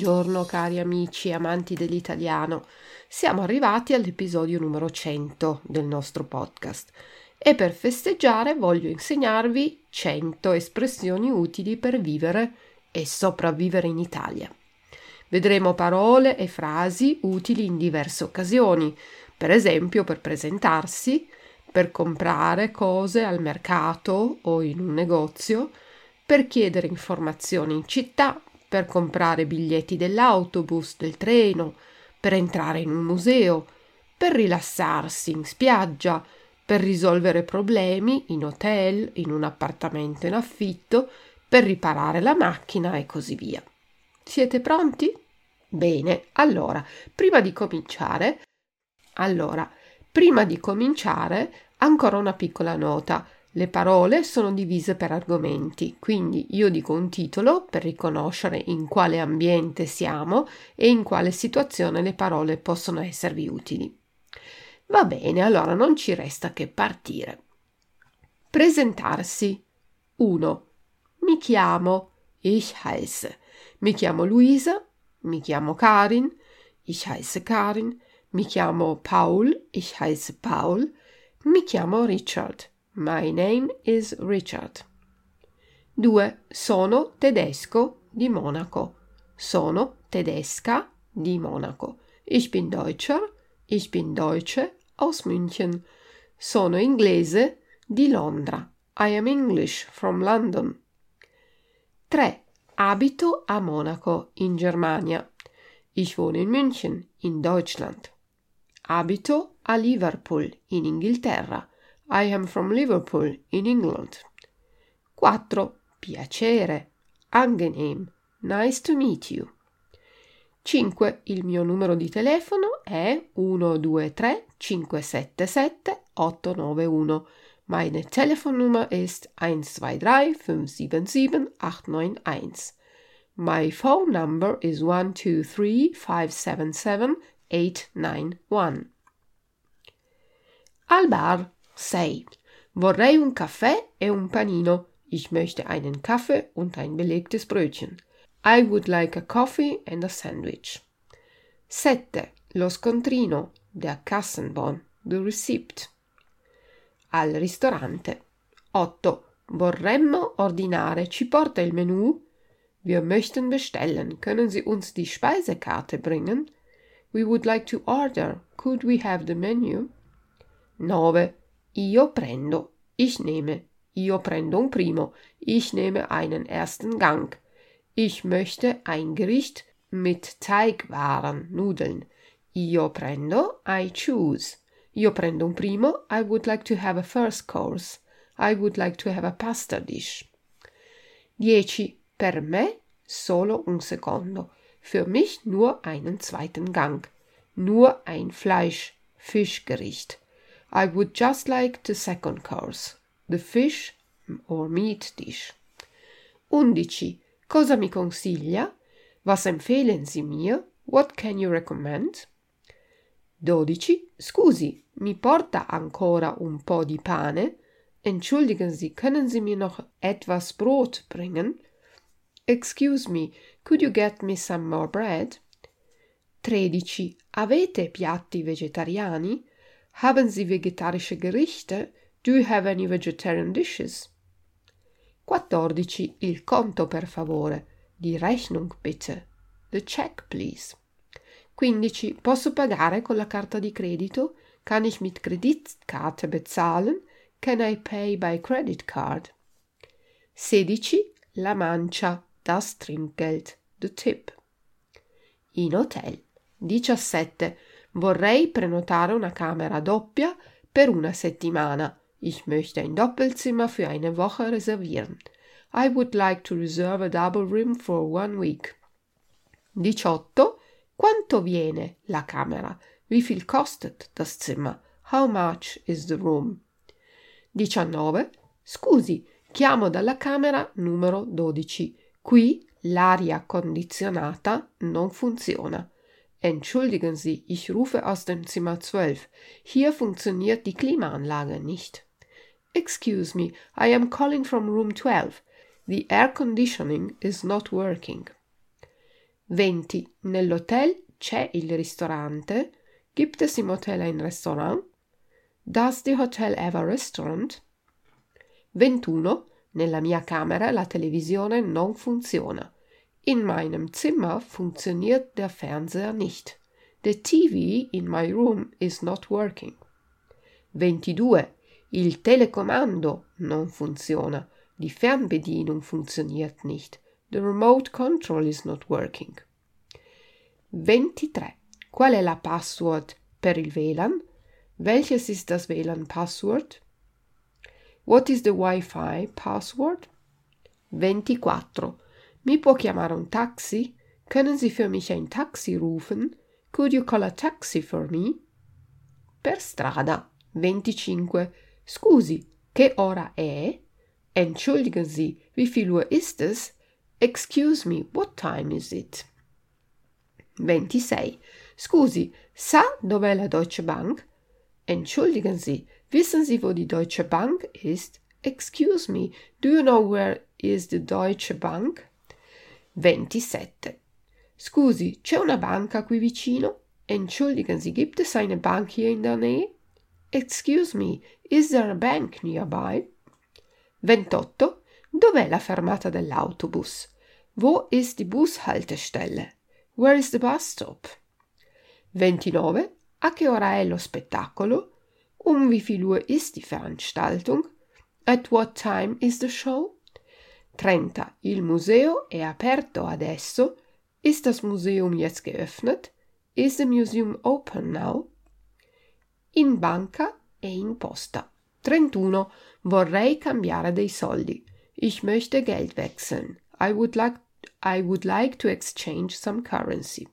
Buongiorno cari amici e amanti dell'italiano. Siamo arrivati all'episodio numero 100 del nostro podcast e per festeggiare voglio insegnarvi 100 espressioni utili per vivere e sopravvivere in Italia. Vedremo parole e frasi utili in diverse occasioni, per esempio per presentarsi, per comprare cose al mercato o in un negozio, per chiedere informazioni in città, per comprare biglietti dell'autobus, del treno, per entrare in un museo, per rilassarsi in spiaggia, per risolvere problemi in hotel, in un appartamento in affitto, per riparare la macchina e così via. Siete pronti? Bene, allora, prima di cominciare, allora, prima di cominciare, ancora una piccola nota. Le parole sono divise per argomenti, quindi io dico un titolo per riconoscere in quale ambiente siamo e in quale situazione le parole possono esservi utili. Va bene, allora non ci resta che partire. Presentarsi. 1. Mi chiamo. Ich heiße. Mi chiamo Luisa. Mi chiamo Karin. Ich heiße Karin. Mi chiamo Paul. Ich heiße Paul. Mi chiamo Richard. My name is Richard. 2. Sono tedesco di Monaco. Sono tedesca di Monaco. Ich bin Deutscher. Ich bin Deutsche aus München. Sono inglese di Londra. I am English from London. 3. Abito a Monaco, in Germania. Ich wohne in München, in Deutschland. Abito a Liverpool, in Inghilterra. I am from Liverpool, in England. 4. Piacere. Angenehm. Nice to meet you. 5. Il mio numero di telefono è 123 577 891. Meine Telefonnummer ist 123 577 891. My phone number is 123 577 891. Al bar 6. Vorrei un caffè e un panino. Ich möchte einen Kaffee und ein belegtes Brötchen. I would like a coffee and a sandwich. 7. Lo scontrino, der Kassenbon, the receipt. Al ristorante. 8. Vorremmo ordinare, ci porta il menù? Wir möchten bestellen, können Sie uns die Speisekarte bringen? We would like to order, could we have the menu? 9. Io prendo, ich nehme. Io prendo un primo, ich nehme einen ersten Gang. Ich möchte ein Gericht mit Teigwaren, Nudeln. Io prendo, I choose. Io prendo un primo, I would like to have a first course. I would like to have a pasta dish. 10. Per me solo un secondo. Für mich nur einen zweiten Gang. Nur ein Fleisch, Fischgericht. I would just like the second course. The fish or meat dish. 11. Cosa mi consiglia? Was empfehlen Sie mir? What can you recommend? 12. Scusi, mi porta ancora un po' di pane? Entschuldigen Sie, können Sie mir noch etwas Brot bringen? Excuse me, could you get me some more bread? 13. Avete piatti vegetariani? Haben Sie vegetarische Gerichte? Do you have any vegetarian dishes? 14. Il conto per favore. Die Rechnung bitte. The check please. 15. Posso pagare con la carta di credito? Kann ich mit Kreditkarte bezahlen? Can I pay by credit card? 16. La mancia. Das Trinkgeld. The tip. In hotel. 17. Vorrei prenotare una camera doppia per una settimana. Ich möchte ein Doppelzimmer für eine Woche reservieren. I would like to reserve a double room for one week. 18. Quanto viene la camera? Wie viel kostet das Zimmer? How much is the room? 19. Scusi, chiamo dalla camera numero 12. Qui l'aria condizionata non funziona. Entschuldigen Sie, ich rufe aus dem Zimmer 12. Hier funktioniert die Klimaanlage nicht. Excuse me, I am calling from room 12. The air conditioning is not working. 20. Nell'hotel c'è il ristorante? Gibt es im Hotel ein Restaurant? Does the hotel have a restaurant? 21. Nella mia camera la televisione non funziona. In meinem Zimmer funktioniert der Fernseher nicht. The TV in my room is not working. 22. Il telecomando non funziona. Die Fernbedienung funktioniert nicht. The remote control is not working. 23. Qual è la password per il WLAN? Welches ist das WLAN-Password? What is the Wi-Fi password? 24. Mi può chiamare un taxi? Können Sie für mich ein Taxi rufen? Could you call a taxi for me? Per strada. 25. Scusi, che ora è? Entschuldigen Sie, wie viel Uhr ist es? Excuse me, what time is it? 26. Scusi, sa dov'è la Deutsche Bank? Entschuldigen Sie, wissen Sie, wo die Deutsche Bank ist? Excuse me, do you know where is the Deutsche Bank? 27. Scusi, c'è una banca qui vicino? Entschuldigen Sie, gibt es eine Bank hier in der Nähe? Excuse me, is there a bank nearby? 28. Dov'è la fermata dell'autobus? Wo ist die Bushaltestelle? Where is the bus stop? 29. A che ora è lo spettacolo? Um wie viel Uhr ist die Veranstaltung? At what time is the show? 30. Il museo è aperto adesso Ist das Museum jetzt geöffnet? Is the museum open now? In banca e in posta. 31. Vorrei cambiare dei soldi. Ich möchte Geld wechseln. I would like, I would like to exchange some currency.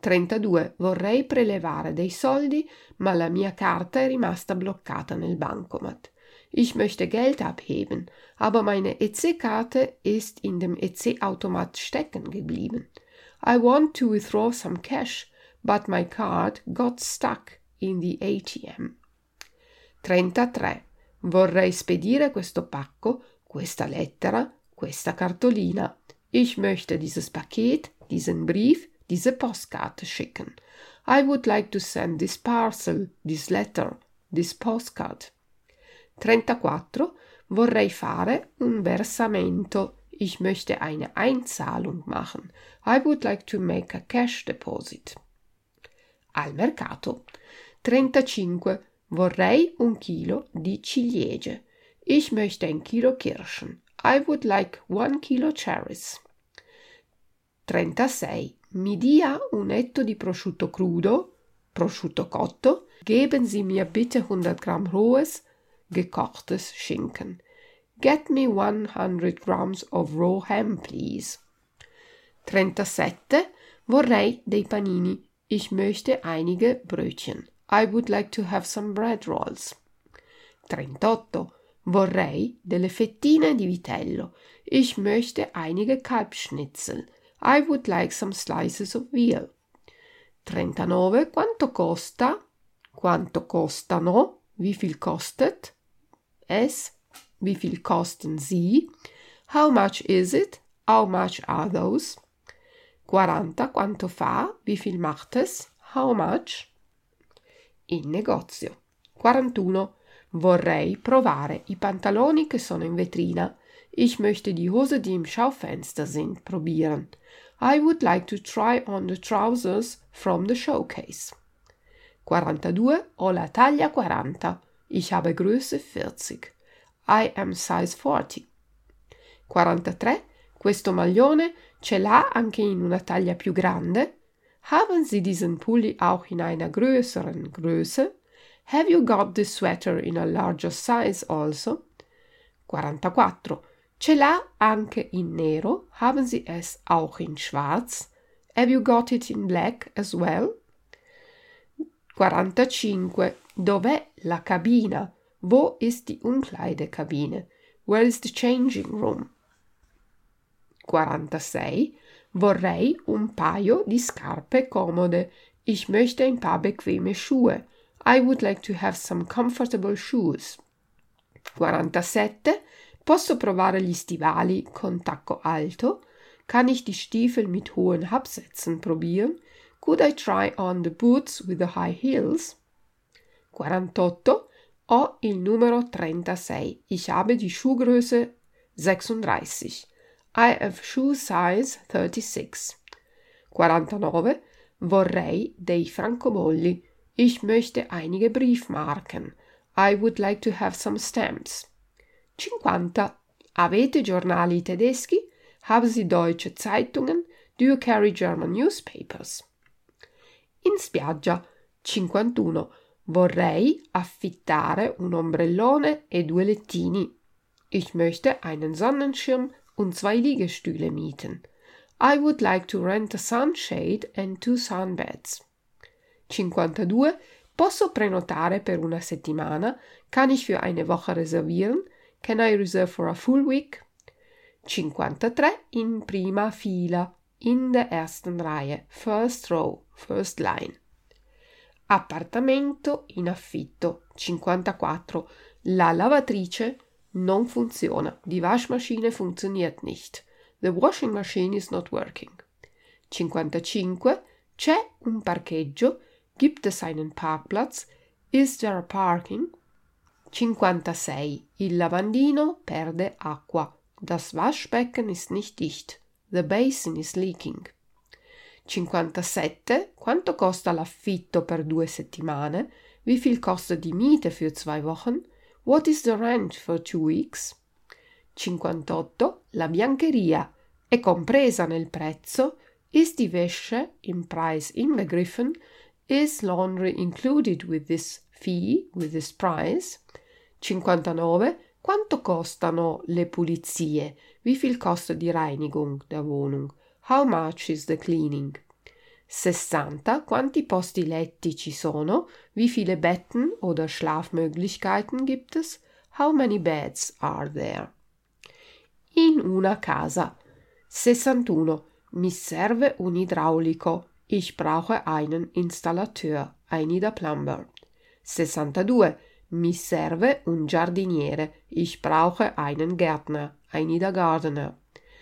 32. Vorrei prelevare dei soldi, ma la mia carta è rimasta bloccata nel bancomat. Ich möchte Geld abheben, aber meine EC-Karte ist in dem EC-Automat stecken geblieben. I want to withdraw some cash, but my card got stuck in the ATM. 33. Vorrei spedire questo pacco, questa lettera, questa cartolina. Ich möchte dieses Paket, diesen Brief, diese Postkarte schicken. I would like to send this parcel, this letter, this postcard. 34. Vorrei fare un versamento. Ich möchte eine Einzahlung machen. I would like to make a cash deposit. Al mercato. 35. Vorrei un chilo di ciliegie. Ich möchte ein Kilo Kirschen. I would like one kilo cherries. 36. Mi dia un etto di prosciutto crudo, prosciutto cotto. Geben Sie mir bitte 100 Gramm rohes, gekochtes Schinken. Get me 100 grams of raw ham, please. 37. Vorrei dei panini. Ich möchte einige Brötchen. I would like to have some bread rolls. 38. Vorrei delle fettine di vitello. Ich möchte einige Kalbschnitzel. I would like some slices of veal. 39. Quanto costa? Quanto costano? Wie viel kostet? Es? Wie viel kosten sie? How much is it? How much are those? 40. Quanto fa? Wie viel macht es? How much? In negozio. 41. Vorrei provare i pantaloni che sono in vetrina. Ich möchte die Hose, die im Schaufenster sind, probieren. I would like to try on the trousers from the showcase. 42. Ho la taglia 40. Ich habe Größe 40. I am size 40. 43. Questo maglione ce l'ha anche in una taglia più grande? Haben Sie diesen Pulli auch in einer größeren Größe? Have you got this sweater in a larger size also? 44. Ce l'ha anche in nero? Haben Sie es auch in schwarz? Have you got it in black as well? 45. Dov'è la cabina? Wo ist die Umkleidekabine? Where is the changing room? 46. Vorrei un paio di scarpe comode. Ich möchte ein paar bequeme Schuhe. I would like to have some comfortable shoes. 47. Posso provare gli stivali con tacco alto? Kann ich die Stiefel mit hohen Absätzen probieren? Could I try on the boots with the high heels? 48. Ho il numero 36. Ich habe die Schuhgröße 36. I have shoe size 36. 49. Vorrei dei francobolli. Ich möchte einige Briefmarken. I would like to have some stamps. 50. Avete giornali tedeschi? Haben Sie deutsche Zeitungen? Do you carry German newspapers? In spiaggia. 51. Vorrei affittare un ombrellone e due lettini. Ich möchte einen Sonnenschirm und zwei Liegestühle mieten. I would like to rent a sunshade and two sunbeds. 52. Posso prenotare per una settimana? Kann ich für eine Woche reservieren? Can I reserve for a full week? 53. In prima fila. In der ersten Reihe. First row. First line. Appartamento in affitto. 54. La lavatrice non funziona. Die Waschmaschine funktioniert nicht. The washing machine is not working. 55. C'è un parcheggio. Gibt es einen Parkplatz? Is there a parking? 56. Il lavandino perde acqua. Das Waschbecken ist nicht dicht. The basin is leaking. 57. Quanto costa l'affitto per due settimane? Wie viel kostet die Miete für zwei Wochen? What is the rent for two weeks? 58. La biancheria è compresa nel prezzo? Is die Wäsche im Preis inbegriffen? Is laundry included with this fee, with this price? 59. Quanto costano le pulizie? Wie viel kostet die Reinigung der Wohnung? How much is the cleaning? 60. Quanti posti letti ci sono? Wie viele Betten oder Schlafmöglichkeiten gibt es? How many beds are there? In una casa. 61. Mi serve un idraulico. Ich brauche einen Installateur. I need a plumber. 62. Mi serve un giardiniere. Ich brauche einen Gärtner. I need a gardener.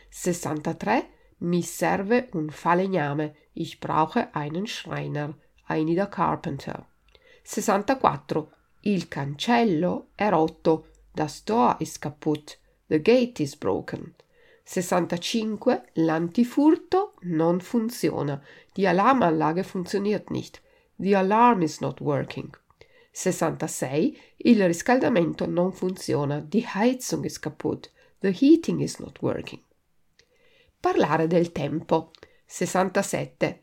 63. Mi serve un falegname. Ich brauche einen Schreiner. I need a carpenter. 64. Il cancello è rotto. Das Tor ist kaputt. The gate is broken. 65. L'antifurto non funziona. Die Alarmanlage funktioniert nicht. The alarm is not working. 66. Il riscaldamento non funziona. Die Heizung ist kaputt. The heating is not working. Parlare del tempo. 67.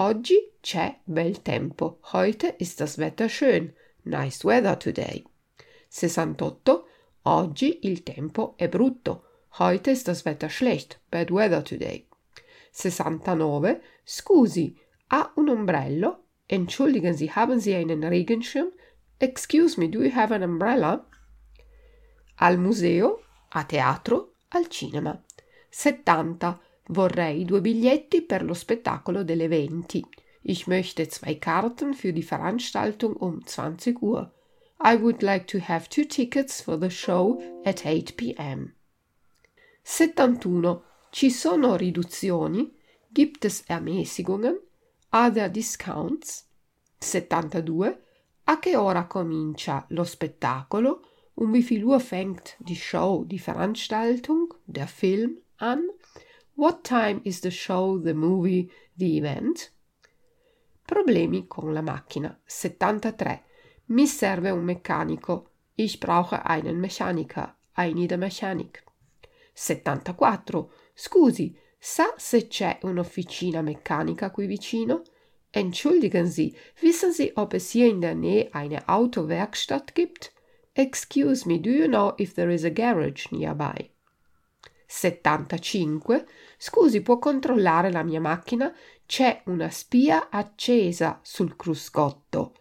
Oggi c'è bel tempo. Heute ist das Wetter schön. Nice weather today. 68. Oggi il tempo è brutto. Heute ist das Wetter schlecht. Bad weather today. 69. Scusi, ha un ombrello? Entschuldigen Sie, haben Sie einen Regenschirm? Excuse me, do you have an umbrella? Al museo, a teatro, al cinema. 70. Vorrei due biglietti per lo spettacolo delle 20. Ich möchte zwei Karten für die Veranstaltung um 20 Uhr. I would like to have two tickets for the show at 8 p.m. 71. Ci sono riduzioni? Gibt es Ermäßigungen? Are there discounts? 72. A che ora comincia lo spettacolo? Um wie viel Uhr fängt die Show, die Veranstaltung, der Film an? What time is the show, the movie, the event? Problemi con la macchina. 73. Mi serve un meccanico. Ich brauche einen Mechaniker. I need a mechanic. 74. Scusi, sa se c'è un'officina meccanica qui vicino? Entschuldigen Sie, wissen Sie, ob es hier in der Nähe eine Autowerkstatt gibt? Excuse me, do you know if there is a garage nearby? 75. Scusi, può controllare la mia macchina? C'è una spia accesa sul cruscotto.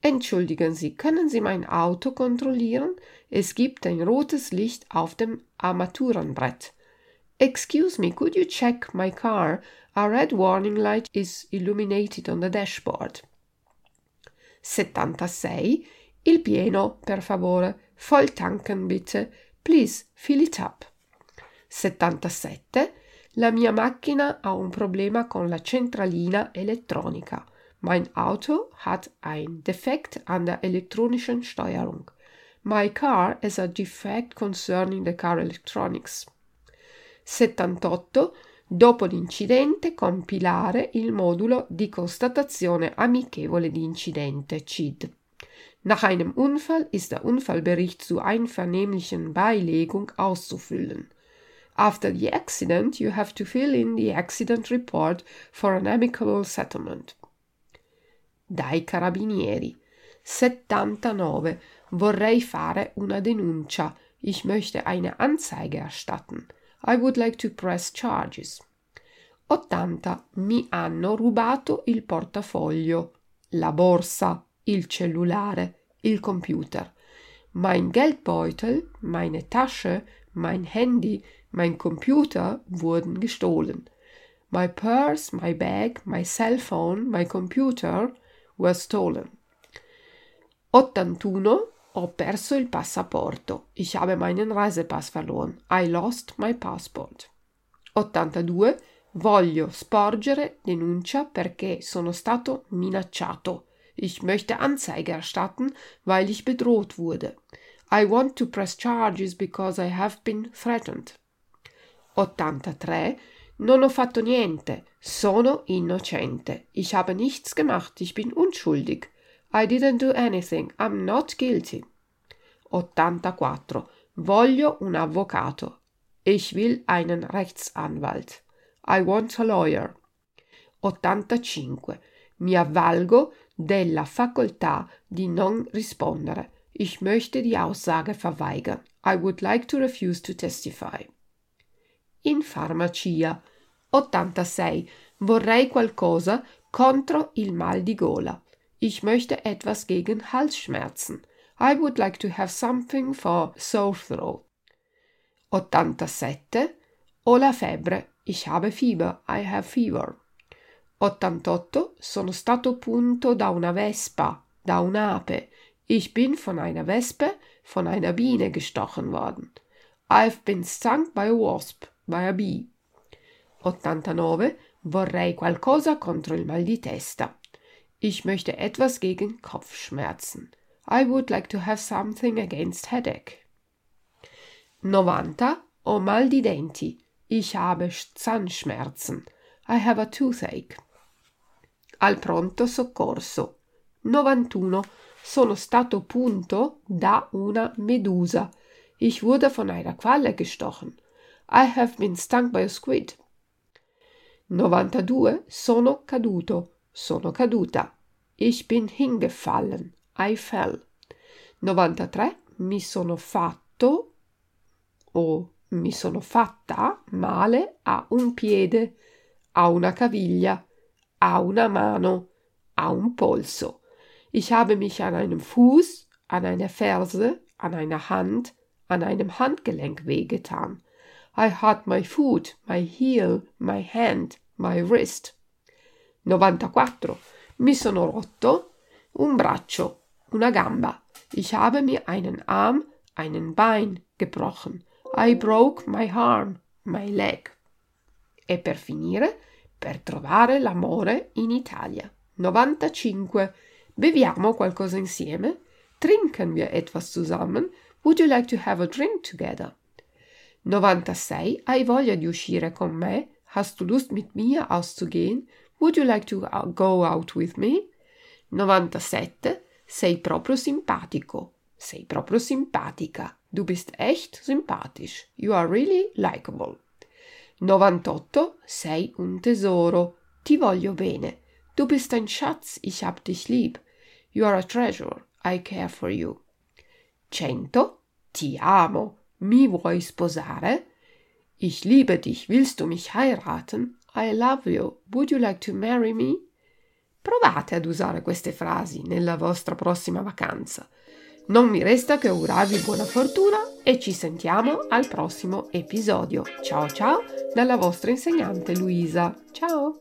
Entschuldigen Sie, können Sie mein Auto kontrollieren? Es gibt ein rotes Licht auf dem Armaturenbrett. Excuse me, could you check my car? A red warning light is illuminated on the dashboard. 76. Il pieno, per favore. Voll tanken bitte. Please, fill it up. 77. La mia macchina ha un problema con la centralina elettronica. Mein Auto hat ein Defekt an der elektronischen Steuerung. My car has a defect concerning the car electronics. 78. Dopo l'incidente compilare il modulo di constatazione amichevole di incidente CID. Nach einem Unfall ist der Unfallbericht zu einvernehmlichen Beilegung auszufüllen. After the accident, you have to fill in the accident report for an amicable settlement. Dai carabinieri. 79. Vorrei fare una denuncia. Ich möchte eine Anzeige erstatten. I would like to press charges. 80. Mi hanno rubato il portafoglio, la borsa, il cellulare, il computer. Mein Geldbeutel, meine Tasche, mein Handy, mein Computer wurden gestohlen. My purse, my bag, my cell phone, my computer were stolen. 81. Ho perso il passaporto. Ich habe meinen Reisepass verloren. I lost my passport. 82. Voglio sporgere denuncia perché sono stato minacciato. Ich möchte Anzeige erstatten, weil ich bedroht wurde. I want to press charges because I have been threatened. 83. Non ho fatto niente. Sono innocente. Ich habe nichts gemacht. Ich bin unschuldig. I didn't do anything. I'm not guilty. 84. Voglio un avvocato. Ich will einen Rechtsanwalt. I want a lawyer. 85. Mi avvalgo della facoltà di non rispondere. Ich möchte die Aussage verweigern. I would like to refuse to testify. In farmacia. 86. Vorrei qualcosa contro il mal di gola. Ich möchte etwas gegen Halsschmerzen. I would like to have something for sore throat. 87. Ho la febbre. Ich habe Fieber. I have fever. 88. Sono stato punto da una vespa, da un'ape. Ich bin von einer Wespe, von einer Biene gestochen worden. I've been stung by a wasp, by a bee. 89. Vorrei qualcosa contro il mal di testa. Ich möchte etwas gegen Kopfschmerzen. I would like to have something against headache. 90. Ho mal di denti. Ich habe Zahnschmerzen. I have a toothache al pronto soccorso. 91. Sono stato punto da una medusa. Ich wurde von einer Qualle gestochen. I have been stung by a squid. 92. Sono caduto. Sono caduta. Ich bin hingefallen. I fell. 93. Mi sono fatto o mi sono fatta male a un piede, a una caviglia, a una mano, a un polso. Ich habe mich an einem Fuß, an einer Ferse, an einer Hand, an einem Handgelenk wehgetan. I hurt my foot, my heel, my hand, my wrist. 94. Mi sono rotto un braccio, una gamba. Ich habe mir einen Arm, einen Bein gebrochen. I broke my arm, my leg. E per finire, per trovare l'amore in Italia. 95. Beviamo qualcosa insieme? Trinken wir etwas zusammen? Would you like to have a drink together? 96. Hai voglia di uscire con me? Hast du Lust mit mir auszugehen? Would you like to uh, go out with me? 97. Sei proprio simpatico. Sei proprio simpatica. Du bist echt sympathisch. You are really likable. 98. Sei un tesoro. Ti voglio bene. Du bist ein Schatz, ich hab dich lieb. You are a treasure, I care for you. 100. Ti amo. Mi vuoi sposare? Ich liebe dich, willst du mich heiraten? I love you. Would you like to marry me? Provate ad usare queste frasi nella vostra prossima vacanza. Non mi resta che augurarvi buona fortuna e ci sentiamo al prossimo episodio. Ciao ciao dalla vostra insegnante Luisa. Ciao!